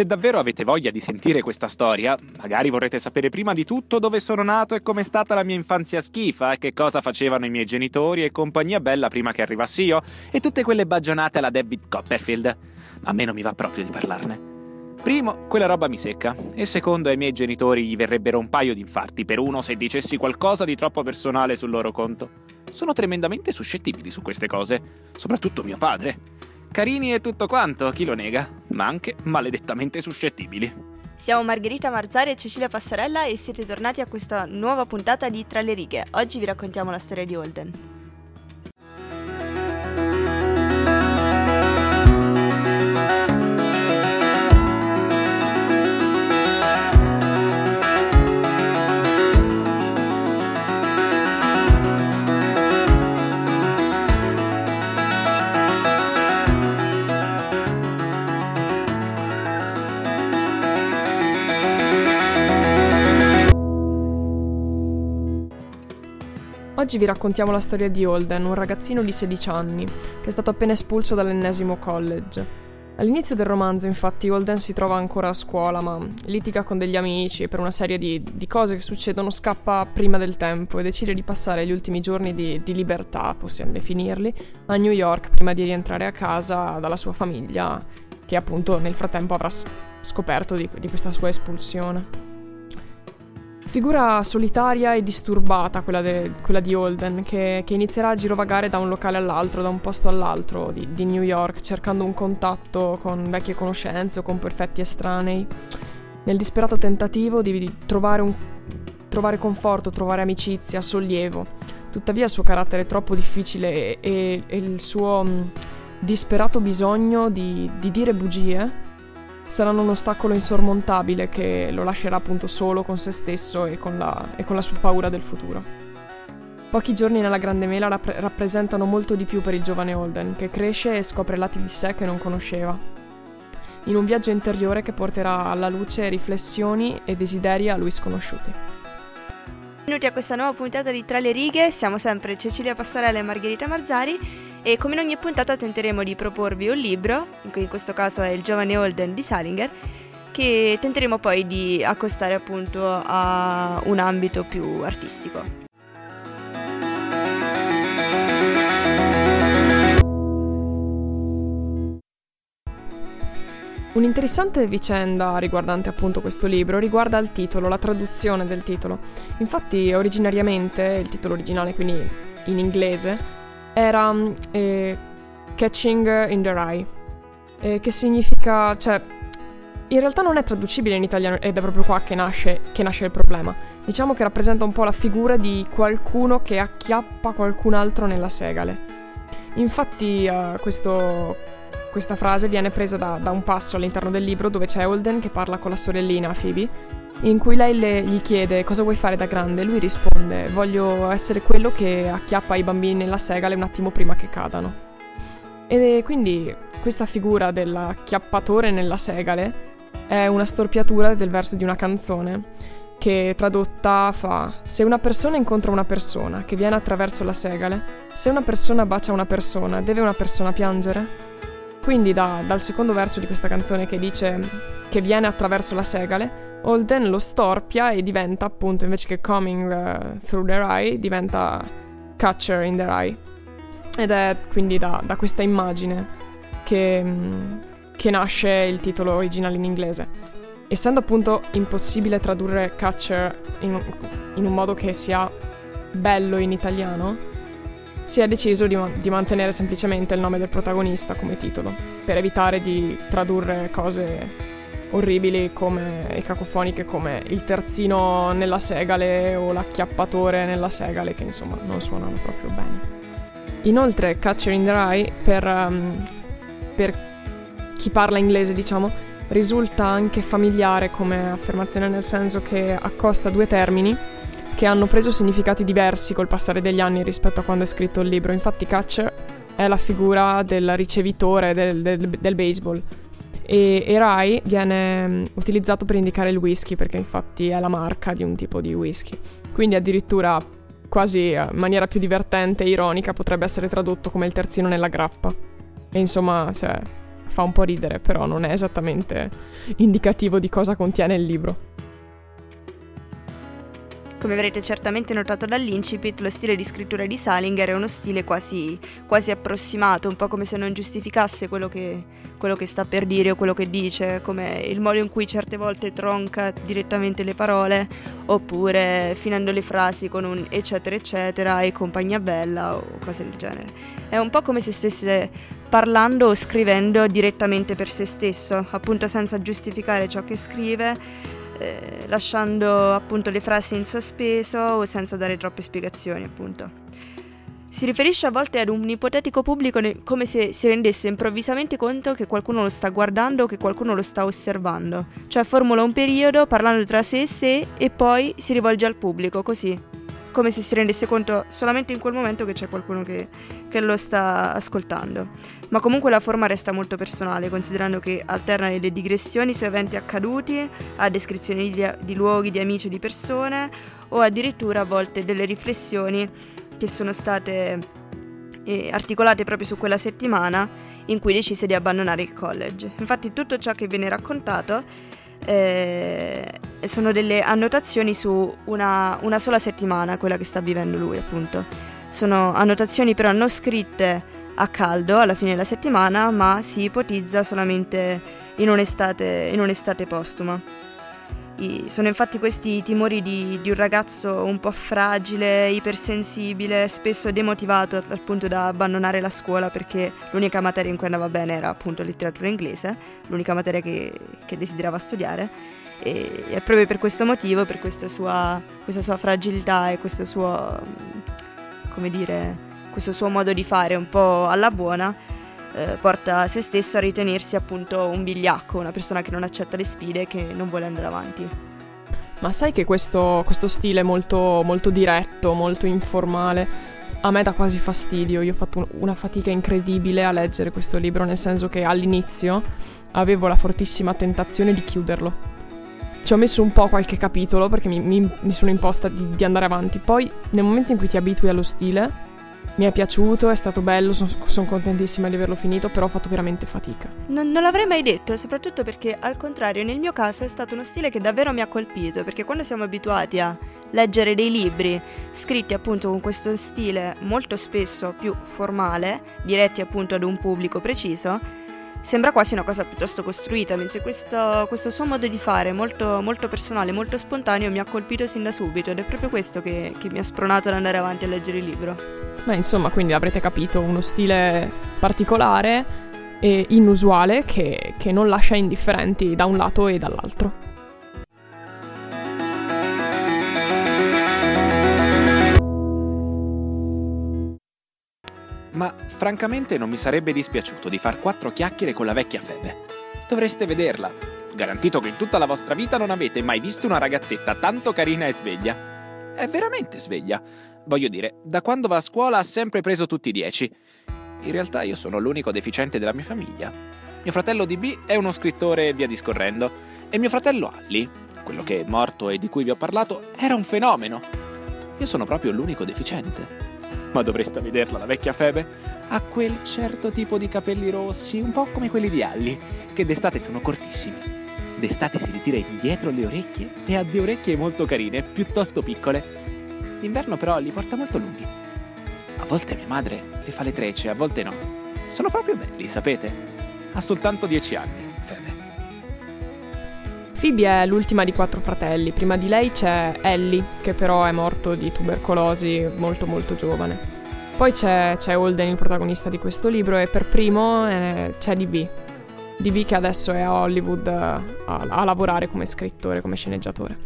Se davvero avete voglia di sentire questa storia, magari vorrete sapere prima di tutto dove sono nato e com'è stata la mia infanzia schifa, e che cosa facevano i miei genitori e compagnia bella prima che arrivassi io, e tutte quelle bagionate alla David Copperfield. A me non mi va proprio di parlarne. Primo, quella roba mi secca, e secondo, ai miei genitori gli verrebbero un paio di infarti per uno se dicessi qualcosa di troppo personale sul loro conto. Sono tremendamente suscettibili su queste cose, soprattutto mio padre. Carini e tutto quanto, chi lo nega, ma anche maledettamente suscettibili. Siamo Margherita Marzari e Cecilia Passarella e siete tornati a questa nuova puntata di Tra le righe. Oggi vi raccontiamo la storia di Holden. Oggi vi raccontiamo la storia di Holden, un ragazzino di 16 anni, che è stato appena espulso dall'ennesimo college. All'inizio del romanzo, infatti, Holden si trova ancora a scuola, ma litiga con degli amici e per una serie di, di, cose che succedono scappa prima del tempo e decide di passare gli ultimi giorni di, di libertà, possiamo definirli, a New York prima di rientrare a casa dalla sua famiglia, che appunto nel frattempo avrà scoperto di, di questa sua espulsione. Figura solitaria e disturbata quella, de, quella di Holden, che, che, inizierà a girovagare da un locale all'altro, da un posto all'altro di, di, New York, cercando un contatto con vecchie conoscenze o con perfetti estranei, nel disperato tentativo di, trovare, un, trovare, conforto, trovare amicizia, sollievo. Tuttavia il suo carattere è troppo difficile e, e, e il suo mh, disperato bisogno di, di dire bugie saranno un ostacolo insormontabile che lo lascerà appunto solo con se stesso e con la, e con la sua paura del futuro. Pochi giorni nella Grande Mela rapp- rappresentano molto di più per il giovane Holden, che cresce e scopre lati di sé che non conosceva. In un viaggio interiore che porterà alla luce riflessioni e desideri a lui sconosciuti. Benvenuti a questa nuova puntata di Tra le righe, siamo sempre Cecilia Passarella e Margherita Marzari e come in ogni puntata tenteremo di proporvi un libro, in questo caso è Il giovane Holden di Salinger, che tenteremo poi di accostare appunto a un ambito più artistico. Un'interessante vicenda riguardante appunto questo libro riguarda il titolo, la traduzione del titolo. Infatti originariamente il titolo originale, quindi in inglese, era eh, Catching in the Rye, eh, che significa, cioè, in realtà non è traducibile in italiano ed è proprio qua che nasce, che nasce il problema. Diciamo che rappresenta un po' la figura di qualcuno che acchiappa qualcun altro nella segale. Infatti uh, questo, questa frase viene presa da, da, un passo all'interno del libro dove c'è Holden che parla con la sorellina Phoebe in cui lei le, gli chiede cosa vuoi fare da grande lui risponde voglio essere quello che acchiappa i bambini nella segale un attimo prima che cadano. E quindi questa figura dell'acchiappatore nella segale è una storpiatura del verso di una canzone che tradotta fa se una persona incontra una persona che viene attraverso la segale, se una persona bacia una persona, deve una persona piangere? Quindi da, dal secondo verso di questa canzone che dice che viene attraverso la segale, Holden lo storpia e diventa appunto invece che coming uh, through their eye diventa catcher in their eye. Ed è quindi da, da questa immagine che, mm, che, nasce il titolo originale in inglese. Essendo appunto impossibile tradurre catcher in, in un modo che sia bello in italiano si è deciso di, di, mantenere semplicemente il nome del protagonista come titolo, per evitare di tradurre cose orribili come, e cacofoniche come il terzino nella segale o l'acchiappatore nella segale che insomma non suonano proprio bene. Inoltre Catcher in the Rye per, um, per chi parla inglese diciamo risulta anche familiare come affermazione nel senso che accosta due termini che hanno preso significati diversi col passare degli anni rispetto a quando è scritto il libro. Infatti Catcher è la figura del ricevitore del, del, del baseball e, e rye viene mm, utilizzato per indicare il whisky perché infatti è la marca di un tipo di whisky. Quindi addirittura quasi eh, in maniera più divertente e ironica potrebbe essere tradotto come il terzino nella grappa. E insomma, cioè, fa un po' ridere, però non è esattamente indicativo di cosa contiene il libro. Come avrete certamente notato dall'incipit, lo stile di scrittura di Salinger è uno stile quasi, quasi approssimato, un po' come se non giustificasse quello che, quello che, sta per dire o quello che dice, come il modo in cui certe volte tronca direttamente le parole, oppure finendo le frasi con un eccetera eccetera e compagnia bella o cose del genere. È un po' come se stesse parlando o scrivendo direttamente per se stesso, appunto senza giustificare ciò che scrive eh, lasciando appunto le frasi in sospeso o senza dare troppe spiegazioni appunto. Si riferisce a volte ad un ipotetico pubblico ne- come se si rendesse improvvisamente conto che qualcuno lo sta guardando o che qualcuno lo sta osservando, cioè formula un periodo parlando tra sé e sé e poi si rivolge al pubblico così, come se si rendesse conto solamente in quel momento che c'è qualcuno che, che lo sta ascoltando. Ma comunque la forma resta molto personale, considerando che alterna le digressioni su eventi accaduti, a descrizioni di, di luoghi, di amici o di persone, o addirittura a volte delle riflessioni che sono state eh, articolate proprio su quella settimana in cui decise di abbandonare il college. Infatti tutto ciò che viene raccontato eh, sono delle annotazioni su una, una sola settimana, quella che sta vivendo lui appunto. Sono annotazioni però non scritte a caldo alla fine della settimana, ma si ipotizza solamente in un'estate, in un'estate postuma. I, sono infatti questi i timori di, di, un ragazzo un po' fragile, ipersensibile, spesso demotivato al punto da abbandonare la scuola perché l'unica materia in cui andava bene era appunto letteratura inglese, l'unica materia che, che desiderava studiare. E è proprio per questo motivo, per questa sua, questa sua fragilità e questo suo, come dire, questo suo modo di fare un po' alla buona, eh, porta se stesso a ritenersi appunto un vigliacco, una persona che non accetta le sfide e che non vuole andare avanti. Ma sai che questo, questo stile molto, molto diretto, molto informale, a me dà quasi fastidio. Io ho fatto un, una fatica incredibile a leggere questo libro, nel senso che all'inizio avevo la fortissima tentazione di chiuderlo. Ci ho messo un po' qualche capitolo perché mi, mi, mi sono imposta di, di andare avanti. Poi, nel momento in cui ti abitui allo stile, mi è piaciuto, è stato bello, sono son contentissima di averlo finito, però ho fatto veramente fatica. Non, non, l'avrei mai detto, soprattutto perché al contrario nel mio caso è stato uno stile che davvero mi ha colpito, perché quando siamo abituati a leggere dei libri scritti appunto con questo stile molto spesso più formale, diretti appunto ad un pubblico preciso, sembra quasi una cosa piuttosto costruita, mentre questo, questo suo modo di fare molto, molto, personale, molto spontaneo mi ha colpito sin da subito ed è proprio questo che, che mi ha spronato ad andare avanti a leggere il libro. Beh, insomma, quindi avrete capito, uno stile particolare e inusuale che, che non lascia indifferenti da un lato e dall'altro. Ma francamente non mi sarebbe dispiaciuto di far quattro chiacchiere con la vecchia Febe. Dovreste vederla. Garantito che in tutta la vostra vita non avete mai visto una ragazzetta tanto carina e sveglia. È veramente sveglia. Voglio dire, da quando va a scuola ha sempre preso tutti i dieci. In realtà io sono l'unico deficiente della mia famiglia. Mio fratello DB è uno scrittore e via discorrendo. E mio fratello Ali, quello che è morto e di cui vi ho parlato, era un fenomeno. Io sono proprio l'unico deficiente ma dovreste vederla la vecchia Febe. Ha quel certo tipo di capelli rossi, un po' come quelli di Alli, che d'estate sono cortissimi. D'estate si ritira indietro le orecchie e ha due orecchie molto carine, piuttosto piccole. D'inverno però li porta molto lunghi. A volte mia madre le fa le trecce, a volte no. Sono proprio belli, sapete? Ha soltanto dieci anni. Phoebe è l'ultima di quattro fratelli, prima di lei c'è Ellie, che però è morto di tubercolosi molto molto giovane. Poi c'è, c'è Holden, il protagonista di questo libro, e per primo eh, c'è DB. DB che adesso è a Hollywood a, a lavorare come scrittore, come sceneggiatore.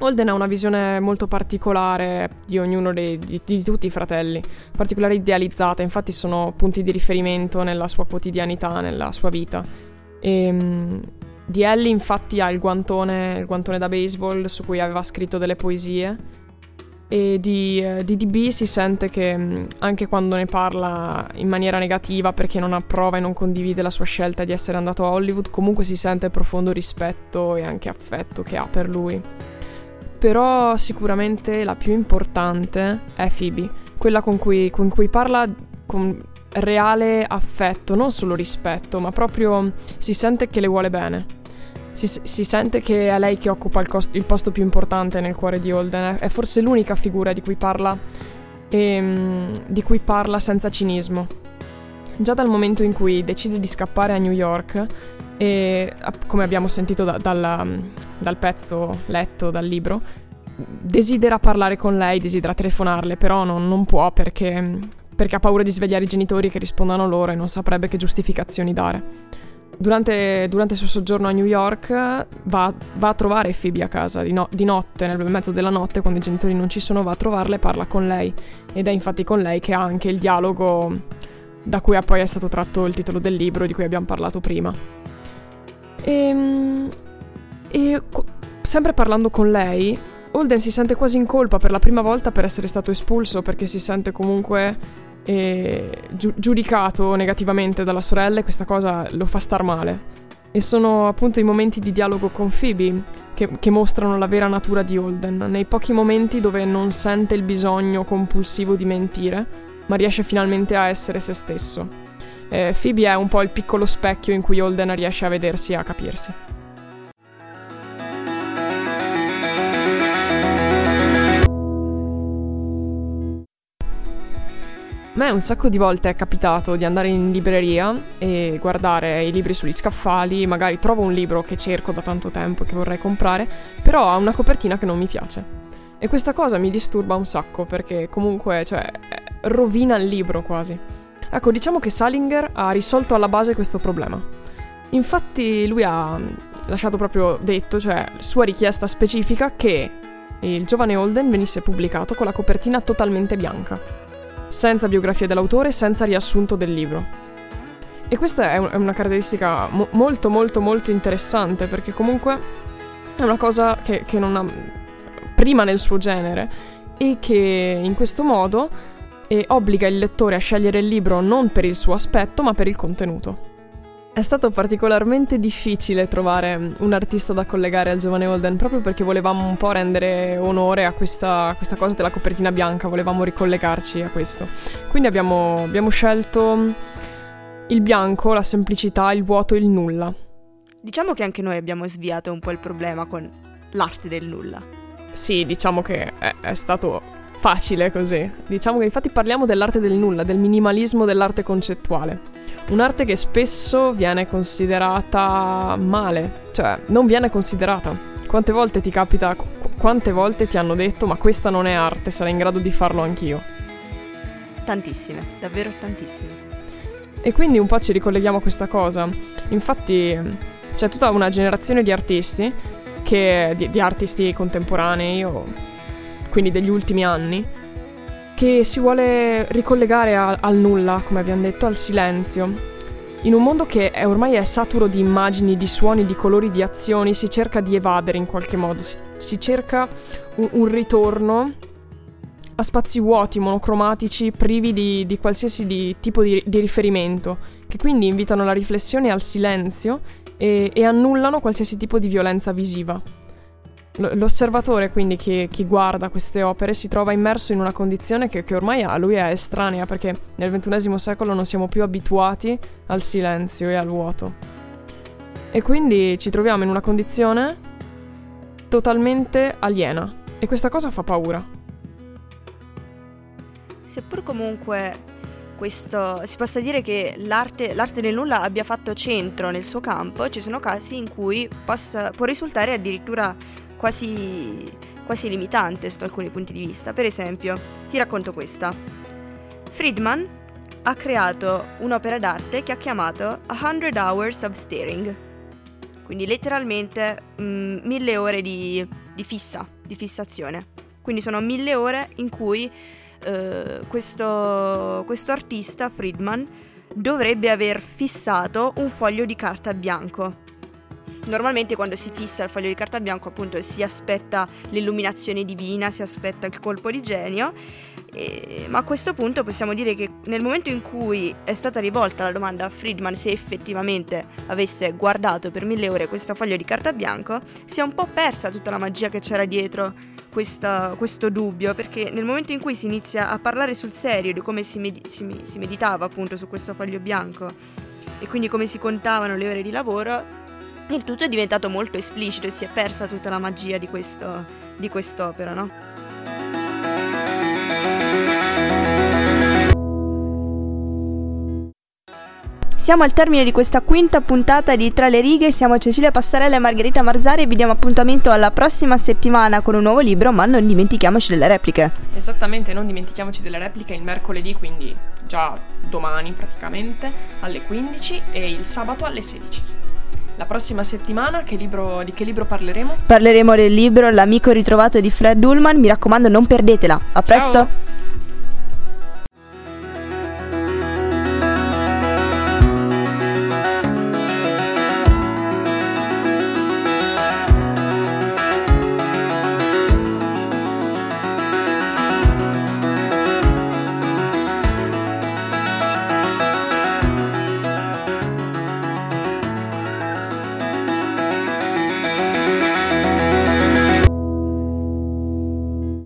Holden ha una visione molto particolare di ognuno dei, di, di, tutti i fratelli, particolare idealizzata, infatti sono punti di riferimento nella sua quotidianità, nella sua vita. E, di Ellie infatti ha il guantone, il guantone da baseball su cui aveva scritto delle poesie e di, eh, di DB si sente che mm, anche quando ne parla in maniera negativa perché non approva e non condivide la sua scelta di essere andato a Hollywood, comunque si sente il profondo rispetto e anche affetto che ha per lui. Però sicuramente la più importante è Phoebe, quella con cui, con cui parla con reale affetto, non solo rispetto, ma proprio si sente che le vuole bene. Si, si sente che è lei che occupa il, cost- il, posto più importante nel cuore di Holden. È forse l'unica figura di cui parla, ehm, di cui parla senza cinismo. Già dal momento in cui decide di scappare a New York, e come abbiamo sentito da, dalla, dal pezzo letto dal libro, desidera parlare con lei, desidera telefonarle, però non, non può perché, perché ha paura di svegliare i genitori che rispondano loro e non saprebbe che giustificazioni dare. Durante, durante, il suo soggiorno a New York va, va a trovare Phoebe a casa di, no, di, notte, nel mezzo della notte, quando i genitori non ci sono, va a trovarla e parla con lei. Ed è infatti con lei che ha anche il dialogo da cui poi è stato tratto il titolo del libro di cui abbiamo parlato prima. E, ehm, e sempre parlando con lei, Holden si sente quasi in colpa per la prima volta per essere stato espulso perché si sente comunque eh, giu- giudicato negativamente dalla sorella e questa cosa lo fa star male. E sono appunto i momenti di dialogo con Phoebe che, che mostrano la vera natura di Holden, nei pochi momenti dove non sente il bisogno compulsivo di mentire, ma riesce finalmente a essere se stesso. Eh, Phoebe è un po' il piccolo specchio in cui Holden riesce a vedersi e a capirsi. Me un sacco di volte è capitato di andare in libreria e guardare i libri sugli scaffali, magari trovo un libro che cerco da tanto tempo e che vorrei comprare, però ha una copertina che non mi piace. E questa cosa mi disturba un sacco perché comunque, cioè, rovina il libro quasi. Ecco, diciamo che Salinger ha risolto alla base questo problema. Infatti lui ha lasciato proprio detto, cioè sua richiesta specifica, che il giovane Holden venisse pubblicato con la copertina totalmente bianca senza biografia dell'autore, senza riassunto del libro. E questa è, un- è una caratteristica mo- molto molto molto interessante perché comunque è una cosa che, che non ha prima nel suo genere e che in questo modo eh, obbliga il lettore a scegliere il libro non per il suo aspetto ma per il contenuto. È stato particolarmente difficile trovare un artista da collegare al giovane Holden proprio perché volevamo un po' rendere onore a questa, questa cosa della copertina bianca, volevamo ricollegarci a questo. Quindi abbiamo, abbiamo scelto il bianco, la semplicità, il vuoto, il nulla. Diciamo che anche noi abbiamo sviato un po' il problema con l'arte del nulla. Sì, diciamo che è, è stato facile così. Diciamo che infatti parliamo dell'arte del nulla, del minimalismo dell'arte concettuale. Un'arte che spesso viene considerata male, cioè non viene considerata. Quante volte ti capita, qu- quante volte ti hanno detto ma questa non è arte, sarei in grado di farlo anch'io? Tantissime, davvero tantissime. E quindi un po' ci ricolleghiamo a questa cosa. Infatti c'è tutta una generazione di artisti, che, di, di artisti contemporanei o quindi degli ultimi anni, che si vuole ricollegare a, al nulla, come abbiamo detto, al silenzio. In un mondo che è ormai è saturo di immagini, di suoni, di colori, di azioni, si cerca di evadere in qualche modo, si, si cerca un, un, ritorno a spazi vuoti, monocromatici, privi di, di qualsiasi di, tipo di, di, riferimento, che quindi invitano alla riflessione al silenzio e, e annullano qualsiasi tipo di violenza visiva. L'osservatore, quindi chi, chi, guarda queste opere, si trova immerso in una condizione che, che, ormai a lui è estranea, perché nel XXI secolo non siamo più abituati al silenzio e al vuoto. E quindi ci troviamo in una condizione totalmente aliena. E questa cosa fa paura. Seppur comunque questo, si possa dire che l'arte, l'arte del nulla abbia fatto centro nel suo campo, ci sono casi in cui possa, può risultare addirittura quasi, quasi limitante sotto alcuni punti di vista. Per esempio, ti racconto questa. Friedman ha creato un'opera d'arte che ha chiamato A Hundred Hours of Staring, quindi letteralmente mm, mille ore di, di, fissa, di fissazione. Quindi sono mille ore in cui eh, questo, questo artista, Friedman, dovrebbe aver fissato un foglio di carta bianco Normalmente quando si fissa il foglio di carta bianco appunto si aspetta l'illuminazione divina, si aspetta il colpo di genio, e, ma a questo punto possiamo dire che nel momento in cui è stata rivolta la domanda a Friedman se effettivamente avesse guardato per mille ore questo foglio di carta bianco, si è un po' persa tutta la magia che c'era dietro questa, questo dubbio, perché nel momento in cui si inizia a parlare sul serio di come si, med- si, si meditava appunto su questo foglio bianco e quindi come si contavano le ore di lavoro, il tutto è diventato molto esplicito e si è persa tutta la magia di, questo, di quest'opera, no? Siamo al termine di questa quinta puntata di Tra le righe, siamo Cecilia Passarella e Margherita Marzari e vi diamo appuntamento alla prossima settimana con un nuovo libro, ma non dimentichiamoci delle repliche. Esattamente, non dimentichiamoci delle repliche il mercoledì, quindi già domani praticamente, alle 15 e il sabato alle 16. La prossima settimana che libro, di che libro parleremo? Parleremo del libro L'amico ritrovato di Fred Ullman, mi raccomando non perdetela. A presto! Ciao.